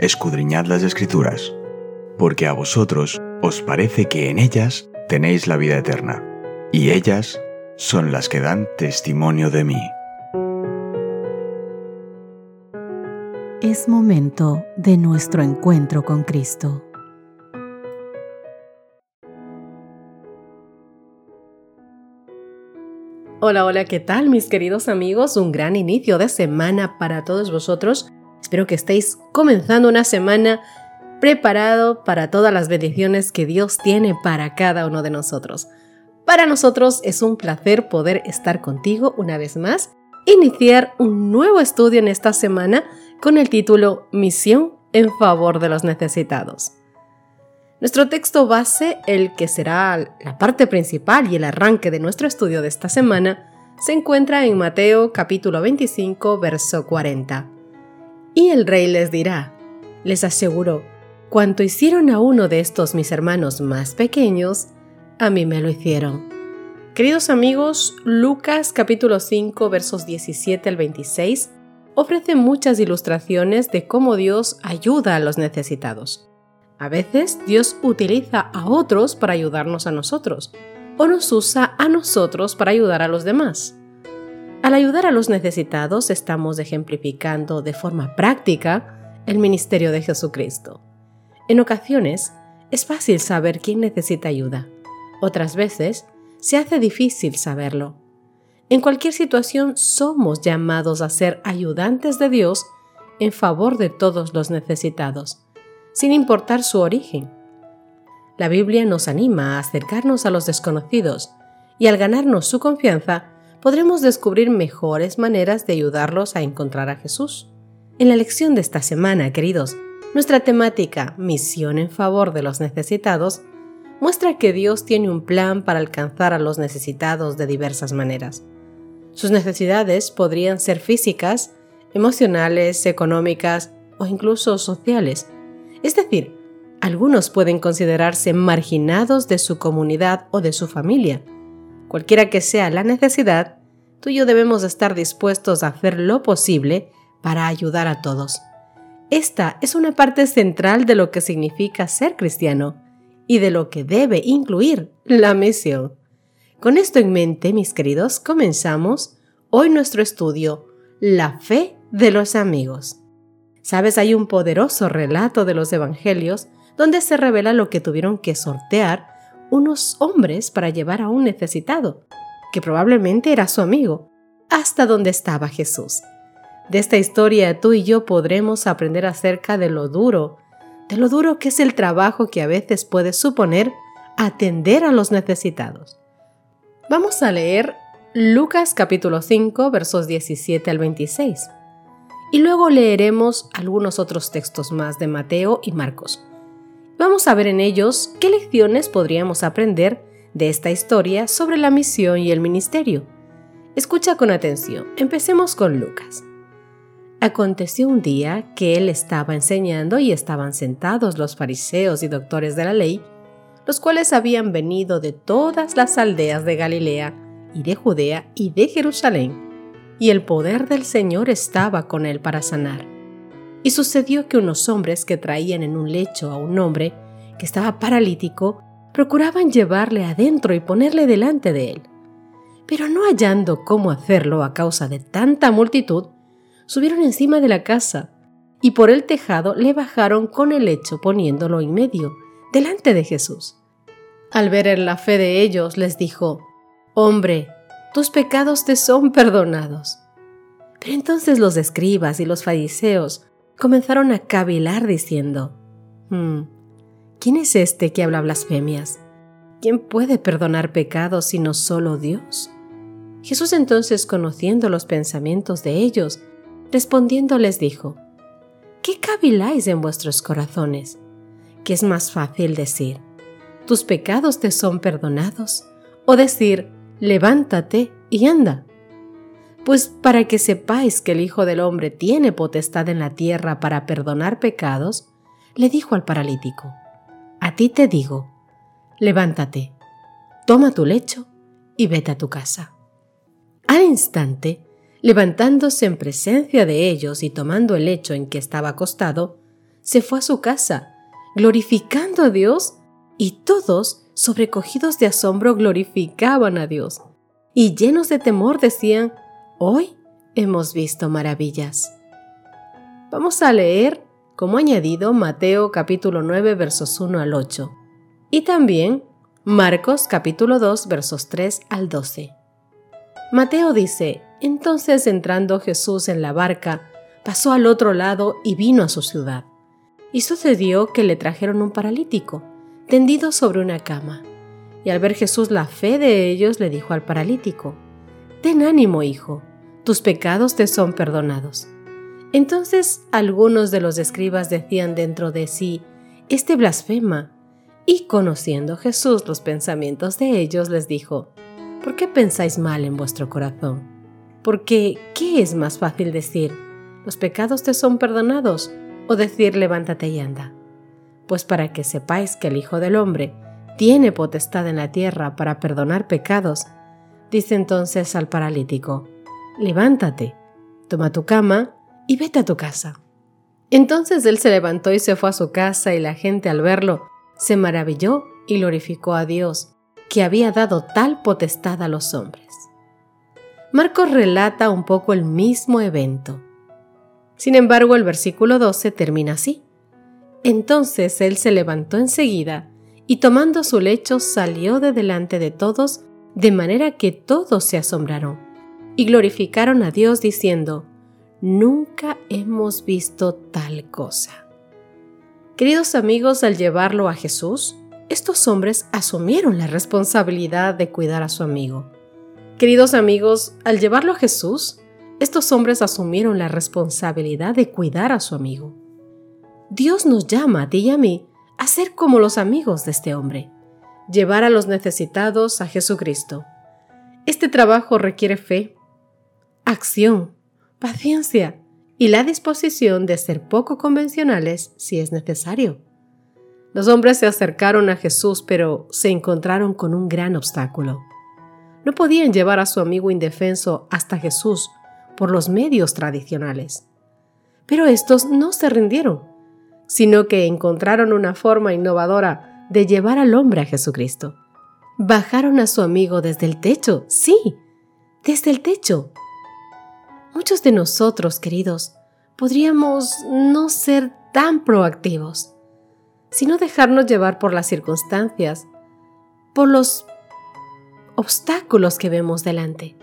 escudriñad las escrituras, porque a vosotros os parece que en ellas tenéis la vida eterna, y ellas son las que dan testimonio de mí. Es momento de nuestro encuentro con Cristo. Hola, hola, ¿qué tal mis queridos amigos? Un gran inicio de semana para todos vosotros. Espero que estéis comenzando una semana preparado para todas las bendiciones que Dios tiene para cada uno de nosotros. Para nosotros es un placer poder estar contigo una vez más, iniciar un nuevo estudio en esta semana con el título Misión en favor de los necesitados. Nuestro texto base, el que será la parte principal y el arranque de nuestro estudio de esta semana, se encuentra en Mateo capítulo 25, verso 40. Y el rey les dirá, les aseguró, cuanto hicieron a uno de estos mis hermanos más pequeños, a mí me lo hicieron. Queridos amigos, Lucas capítulo 5 versos 17 al 26 ofrece muchas ilustraciones de cómo Dios ayuda a los necesitados. A veces Dios utiliza a otros para ayudarnos a nosotros, o nos usa a nosotros para ayudar a los demás. Al ayudar a los necesitados estamos ejemplificando de forma práctica el ministerio de Jesucristo. En ocasiones es fácil saber quién necesita ayuda, otras veces se hace difícil saberlo. En cualquier situación somos llamados a ser ayudantes de Dios en favor de todos los necesitados sin importar su origen. La Biblia nos anima a acercarnos a los desconocidos y al ganarnos su confianza podremos descubrir mejores maneras de ayudarlos a encontrar a Jesús. En la lección de esta semana, queridos, nuestra temática Misión en favor de los necesitados muestra que Dios tiene un plan para alcanzar a los necesitados de diversas maneras. Sus necesidades podrían ser físicas, emocionales, económicas o incluso sociales, es decir, algunos pueden considerarse marginados de su comunidad o de su familia. Cualquiera que sea la necesidad, tú y yo debemos estar dispuestos a hacer lo posible para ayudar a todos. Esta es una parte central de lo que significa ser cristiano y de lo que debe incluir la misión. Con esto en mente, mis queridos, comenzamos hoy nuestro estudio, La fe de los amigos. Sabes, hay un poderoso relato de los evangelios donde se revela lo que tuvieron que sortear unos hombres para llevar a un necesitado, que probablemente era su amigo, hasta donde estaba Jesús. De esta historia tú y yo podremos aprender acerca de lo duro, de lo duro que es el trabajo que a veces puede suponer atender a los necesitados. Vamos a leer Lucas capítulo 5 versos 17 al 26 y luego leeremos algunos otros textos más de Mateo y Marcos. Vamos a ver en ellos qué lecciones podríamos aprender de esta historia sobre la misión y el ministerio. Escucha con atención. Empecemos con Lucas. Aconteció un día que él estaba enseñando y estaban sentados los fariseos y doctores de la ley, los cuales habían venido de todas las aldeas de Galilea y de Judea y de Jerusalén y el poder del Señor estaba con él para sanar. Y sucedió que unos hombres que traían en un lecho a un hombre que estaba paralítico procuraban llevarle adentro y ponerle delante de él. Pero no hallando cómo hacerlo a causa de tanta multitud, subieron encima de la casa y por el tejado le bajaron con el lecho poniéndolo en medio, delante de Jesús. Al ver la fe de ellos, les dijo, Hombre, tus pecados te son perdonados. Pero entonces los escribas y los fariseos comenzaron a cavilar diciendo, hmm, ¿quién es este que habla blasfemias? ¿Quién puede perdonar pecados sino solo Dios? Jesús entonces, conociendo los pensamientos de ellos, respondiendo les dijo, ¿qué caviláis en vuestros corazones? ¿Qué es más fácil decir, tus pecados te son perdonados? O decir, levántate y anda. Pues para que sepáis que el Hijo del Hombre tiene potestad en la tierra para perdonar pecados, le dijo al paralítico, A ti te digo, levántate, toma tu lecho y vete a tu casa. Al instante, levantándose en presencia de ellos y tomando el lecho en que estaba acostado, se fue a su casa, glorificando a Dios, y todos, sobrecogidos de asombro, glorificaban a Dios, y llenos de temor decían, hoy hemos visto maravillas. Vamos a leer, como añadido, Mateo capítulo 9 versos 1 al 8, y también Marcos capítulo 2 versos 3 al 12. Mateo dice, entonces entrando Jesús en la barca, pasó al otro lado y vino a su ciudad. Y sucedió que le trajeron un paralítico, tendido sobre una cama. Y al ver Jesús la fe de ellos, le dijo al paralítico, Ten ánimo, hijo, tus pecados te son perdonados. Entonces algunos de los escribas decían dentro de sí, Este blasfema. Y conociendo Jesús los pensamientos de ellos, les dijo, ¿por qué pensáis mal en vuestro corazón? Porque, ¿qué es más fácil decir? ¿Los pecados te son perdonados? ¿O decir levántate y anda? Pues para que sepáis que el Hijo del Hombre tiene potestad en la tierra para perdonar pecados, dice entonces al paralítico, levántate, toma tu cama y vete a tu casa. Entonces él se levantó y se fue a su casa y la gente al verlo se maravilló y glorificó a Dios que había dado tal potestad a los hombres. Marcos relata un poco el mismo evento. Sin embargo, el versículo 12 termina así. Entonces él se levantó enseguida y tomando su lecho salió de delante de todos, de manera que todos se asombraron y glorificaron a Dios diciendo, Nunca hemos visto tal cosa. Queridos amigos, al llevarlo a Jesús, estos hombres asumieron la responsabilidad de cuidar a su amigo. Queridos amigos, al llevarlo a Jesús, estos hombres asumieron la responsabilidad de cuidar a su amigo. Dios nos llama a ti y a mí a ser como los amigos de este hombre, llevar a los necesitados a Jesucristo. Este trabajo requiere fe, acción, paciencia y la disposición de ser poco convencionales si es necesario. Los hombres se acercaron a Jesús, pero se encontraron con un gran obstáculo. No podían llevar a su amigo indefenso hasta Jesús por los medios tradicionales. Pero estos no se rindieron, sino que encontraron una forma innovadora de llevar al hombre a Jesucristo. Bajaron a su amigo desde el techo, sí, desde el techo. Muchos de nosotros, queridos, podríamos no ser tan proactivos sino dejarnos llevar por las circunstancias, por los obstáculos que vemos delante.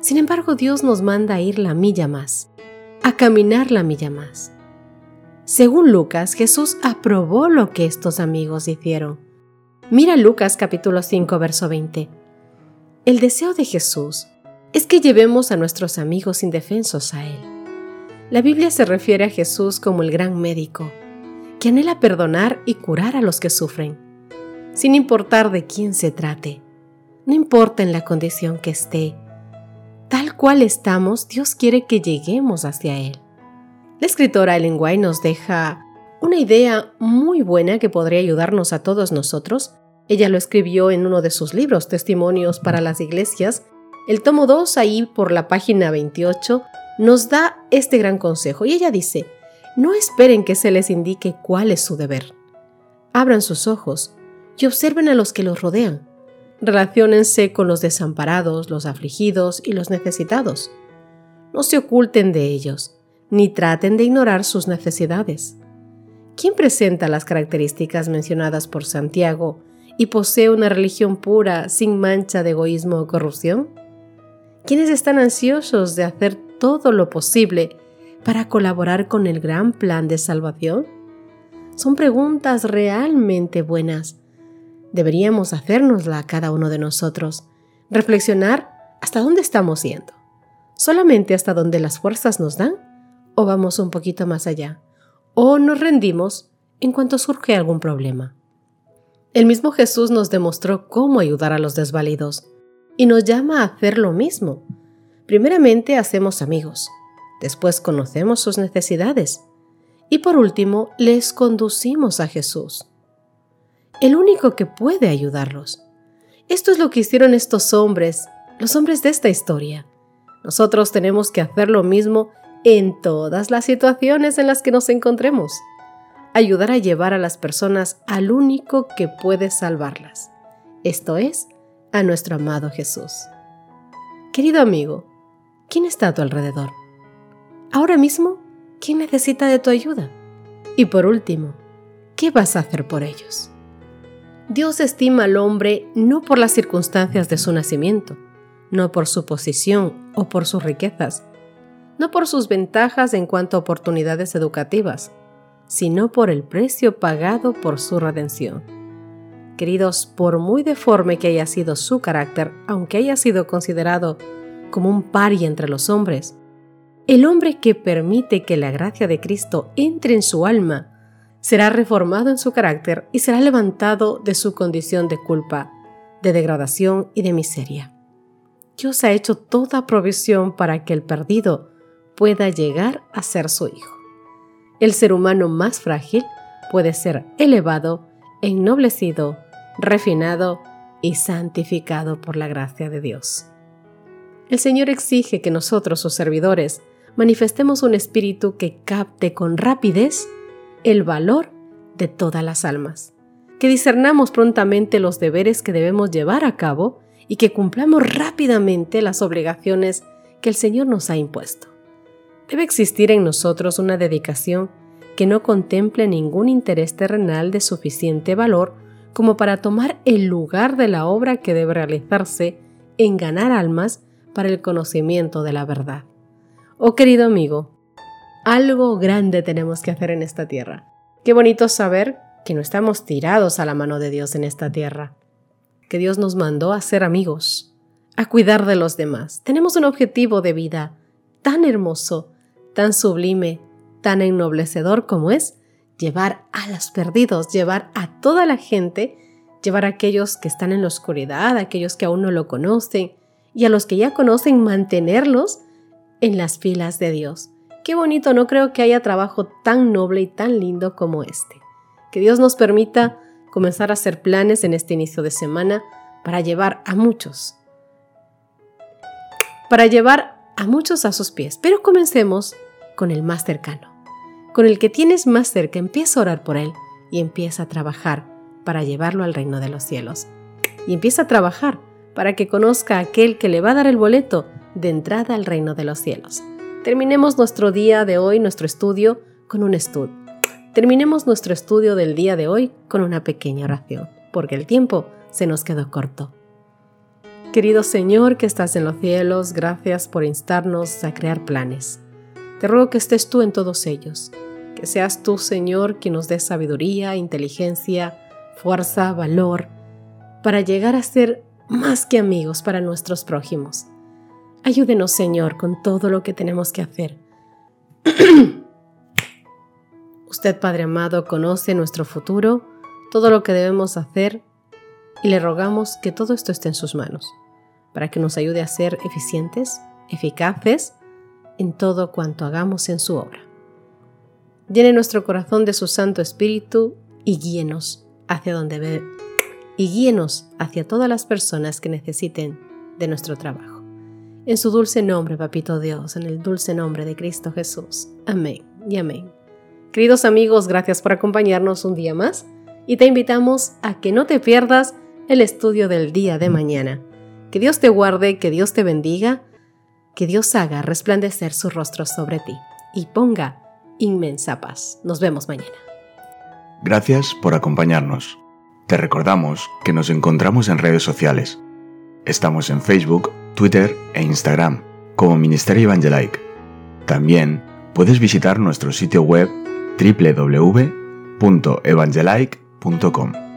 Sin embargo, Dios nos manda a ir la milla más, a caminar la milla más. Según Lucas, Jesús aprobó lo que estos amigos hicieron. Mira Lucas capítulo 5, verso 20. El deseo de Jesús es que llevemos a nuestros amigos indefensos a Él. La Biblia se refiere a Jesús como el gran médico, que anhela perdonar y curar a los que sufren, sin importar de quién se trate, no importa en la condición que esté. Tal cual estamos, Dios quiere que lleguemos hacia Él. La escritora Ellen White nos deja una idea muy buena que podría ayudarnos a todos nosotros. Ella lo escribió en uno de sus libros, Testimonios para las Iglesias. El tomo 2, ahí por la página 28, nos da este gran consejo. Y ella dice, no esperen que se les indique cuál es su deber. Abran sus ojos y observen a los que los rodean. Relaciónense con los desamparados, los afligidos y los necesitados. No se oculten de ellos, ni traten de ignorar sus necesidades. ¿Quién presenta las características mencionadas por Santiago y posee una religión pura, sin mancha de egoísmo o corrupción? ¿Quiénes están ansiosos de hacer todo lo posible para colaborar con el gran plan de salvación? Son preguntas realmente buenas. Deberíamos hacérnosla cada uno de nosotros, reflexionar hasta dónde estamos yendo. ¿Solamente hasta donde las fuerzas nos dan? ¿O vamos un poquito más allá? ¿O nos rendimos en cuanto surge algún problema? El mismo Jesús nos demostró cómo ayudar a los desvalidos y nos llama a hacer lo mismo. Primeramente hacemos amigos, después conocemos sus necesidades y por último les conducimos a Jesús, el único que puede ayudarlos. Esto es lo que hicieron estos hombres, los hombres de esta historia. Nosotros tenemos que hacer lo mismo en todas las situaciones en las que nos encontremos. ayudar a llevar a las personas al único que puede salvarlas, esto es, a nuestro amado Jesús. Querido amigo, ¿quién está a tu alrededor? Ahora mismo, ¿quién necesita de tu ayuda? Y por último, ¿qué vas a hacer por ellos? Dios estima al hombre no por las circunstancias de su nacimiento, no por su posición o por sus riquezas, no por sus ventajas en cuanto a oportunidades educativas, sino por el precio pagado por su redención. Queridos, por muy deforme que haya sido su carácter, aunque haya sido considerado como un paria entre los hombres, el hombre que permite que la gracia de Cristo entre en su alma será reformado en su carácter y será levantado de su condición de culpa, de degradación y de miseria. Dios ha hecho toda provisión para que el perdido pueda llegar a ser su hijo. El ser humano más frágil puede ser elevado, ennoblecido, refinado y santificado por la gracia de Dios. El Señor exige que nosotros, sus servidores, manifestemos un espíritu que capte con rapidez el valor de todas las almas, que discernamos prontamente los deberes que debemos llevar a cabo y que cumplamos rápidamente las obligaciones que el Señor nos ha impuesto. Debe existir en nosotros una dedicación que no contemple ningún interés terrenal de suficiente valor como para tomar el lugar de la obra que debe realizarse en ganar almas para el conocimiento de la verdad. Oh querido amigo, algo grande tenemos que hacer en esta tierra. Qué bonito saber que no estamos tirados a la mano de Dios en esta tierra, que Dios nos mandó a ser amigos, a cuidar de los demás. Tenemos un objetivo de vida tan hermoso, tan sublime, tan ennoblecedor como es llevar a los perdidos, llevar a toda la gente, llevar a aquellos que están en la oscuridad, a aquellos que aún no lo conocen y a los que ya conocen, mantenerlos en las filas de Dios. Qué bonito, no creo que haya trabajo tan noble y tan lindo como este. Que Dios nos permita comenzar a hacer planes en este inicio de semana para llevar a muchos, para llevar a muchos a sus pies. Pero comencemos con el más cercano, con el que tienes más cerca. Empieza a orar por él y empieza a trabajar para llevarlo al reino de los cielos. Y empieza a trabajar para que conozca a aquel que le va a dar el boleto de entrada al reino de los cielos. Terminemos nuestro día de hoy, nuestro estudio, con un estudio. Terminemos nuestro estudio del día de hoy con una pequeña oración, porque el tiempo se nos quedó corto. Querido Señor que estás en los cielos, gracias por instarnos a crear planes. Te ruego que estés tú en todos ellos, que seas tú, Señor, quien nos dé sabiduría, inteligencia, fuerza, valor, para llegar a ser más que amigos para nuestros prójimos Ayúdenos, Señor, con todo lo que tenemos que hacer. Usted, Padre amado, conoce nuestro futuro, todo lo que debemos hacer, y le rogamos que todo esto esté en sus manos, para que nos ayude a ser eficientes, eficaces en todo cuanto hagamos en su obra. Llene nuestro corazón de su Santo Espíritu y guíenos hacia donde ve y guíenos hacia todas las personas que necesiten de nuestro trabajo. En su dulce nombre, Papito Dios, en el dulce nombre de Cristo Jesús. Amén y amén. Queridos amigos, gracias por acompañarnos un día más y te invitamos a que no te pierdas el estudio del día de mañana. Que Dios te guarde, que Dios te bendiga, que Dios haga resplandecer su rostro sobre ti y ponga inmensa paz. Nos vemos mañana. Gracias por acompañarnos. Te recordamos que nos encontramos en redes sociales. Estamos en Facebook, Twitter e Instagram como Ministerio Evangelike. También puedes visitar nuestro sitio web www.evangelike.com.